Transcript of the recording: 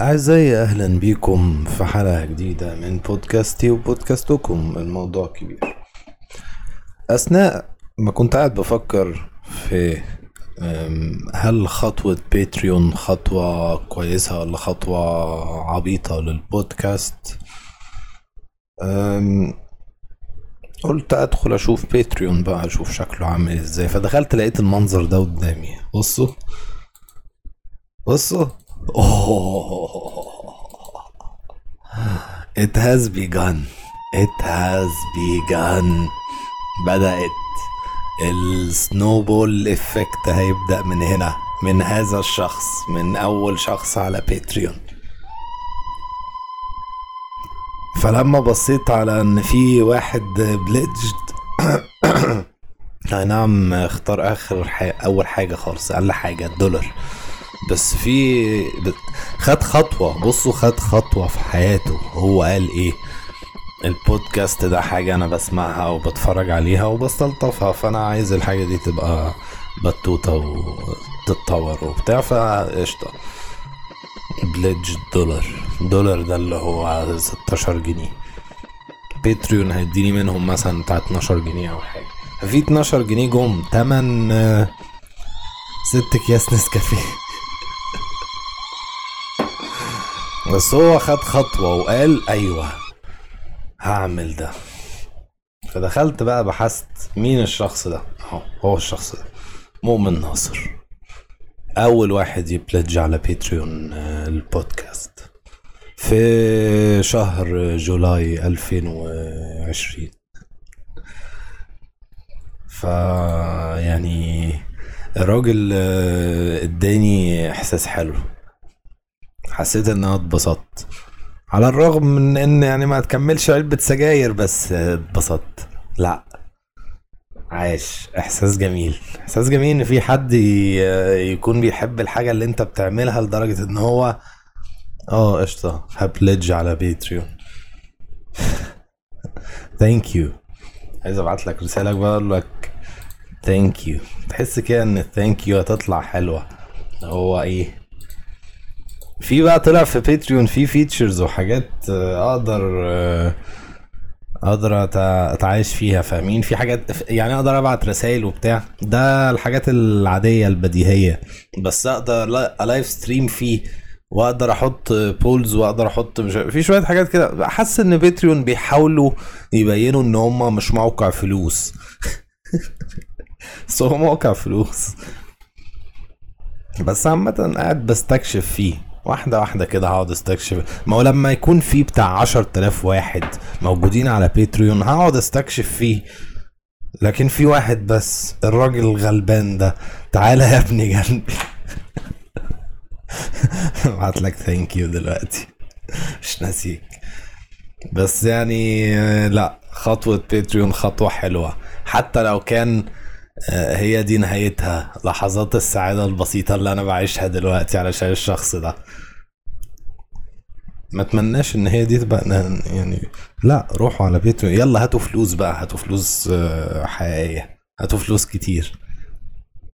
أعزائي أهلا بيكم في حلقة جديدة من بودكاستي وبودكاستكم. الموضوع كبير. أثناء ما كنت قاعد بفكر في هل خطوة باتريون خطوة كويسة ولا خطوة عبيطة للبودكاست؟ قلت أدخل أشوف باتريون بقى أشوف شكله عامل إزاي. فدخلت لقيت المنظر ده قدامي. بصوا بصوا. It has begun. It has begun. بدأت. ال snowball effect هيبدأ من هنا. من هذا الشخص. من أول شخص على Patreon فلما بصيت على إن في واحد pledged أي نعم اختار آخر حاجة أول حاجة خالص أقل حاجة الدولار. بس في خد خطوة. بصوا خد خطوة في حياته. هو قال إيه؟ البودكاست ده حاجة أنا بسمعها وبتفرج عليها وبستلطفها فأنا عايز الحاجة دي تبقى بتوتة وتتطور وبتاع فقشطة. pledge دولار. دولار ده اللي هو 16 جنيه. Patreon هيديني منهم مثلا بتاع 12 جنيه أو حاجة. ففي 12 جنيه جم. تمن آه، ست أكياس نسكافيه. بس هو خد خطوة وقال أيوه هعمل ده. فدخلت بقى بحثت مين الشخص ده. أهو هو الشخص ده مؤمن ناصر. أول واحد يبلج على باتريون آه، البودكاست. في شهر جولاي 2020 ف يعني الراجل آه، اداني إحساس حلو. حسيت إن أنا اتبسطت. على الرغم من إن يعني ما تكملش علبة سجاير بس اتبسطت. لا. عاش إحساس جميل. إحساس جميل إن في حد يكون بيحب الحاجة اللي أنت بتعملها لدرجة إن هو آه قشطة. هبلج على باتريون thank you عايز أبعت لك رسالة بقى أقول لك thank you تحس كده إن ال thank you هتطلع حلوة. هو إيه؟ في بقى طلع في Patreon في features وحاجات آه، أقدر آه، أقدر أتعايش فيها فاهمين؟ في حاجات يعني أقدر أبعت رسائل وبتاع. ده الحاجات العادية البديهية. بس أقدر لا- live stream فيه وأقدر أحط polls وأقدر أحط مش في شوية حاجات كده. حاسس إن Patreon بيحاولوا يبينوا إن هم مش موقع فلوس. بس هو موقع فلوس. بس عامة قاعد بستكشف فيه. واحدة واحدة كده هقعد استكشف. ما هو لما يكون في بتاع عشر تلاف واحد موجودين على Patreon هقعد استكشف فيه. لكن في واحد بس الراجل الغلبان ده. تعالى يا ابني جنبي. ابعت لك thank you دلوقتي. مش ناسيك. بس يعني لا خطوة باتريون خطوة حلوة. حتى لو كان هي دي نهايتها. لحظات السعادة البسيطة اللي أنا بعيشها دلوقتي علشان الشخص ده. ما أتمناش إن هي دي تبقى يعني لا روحوا على بيتريون يلا هاتوا فلوس بقى. هاتوا فلوس آه، حقيقية. هاتوا فلوس كتير.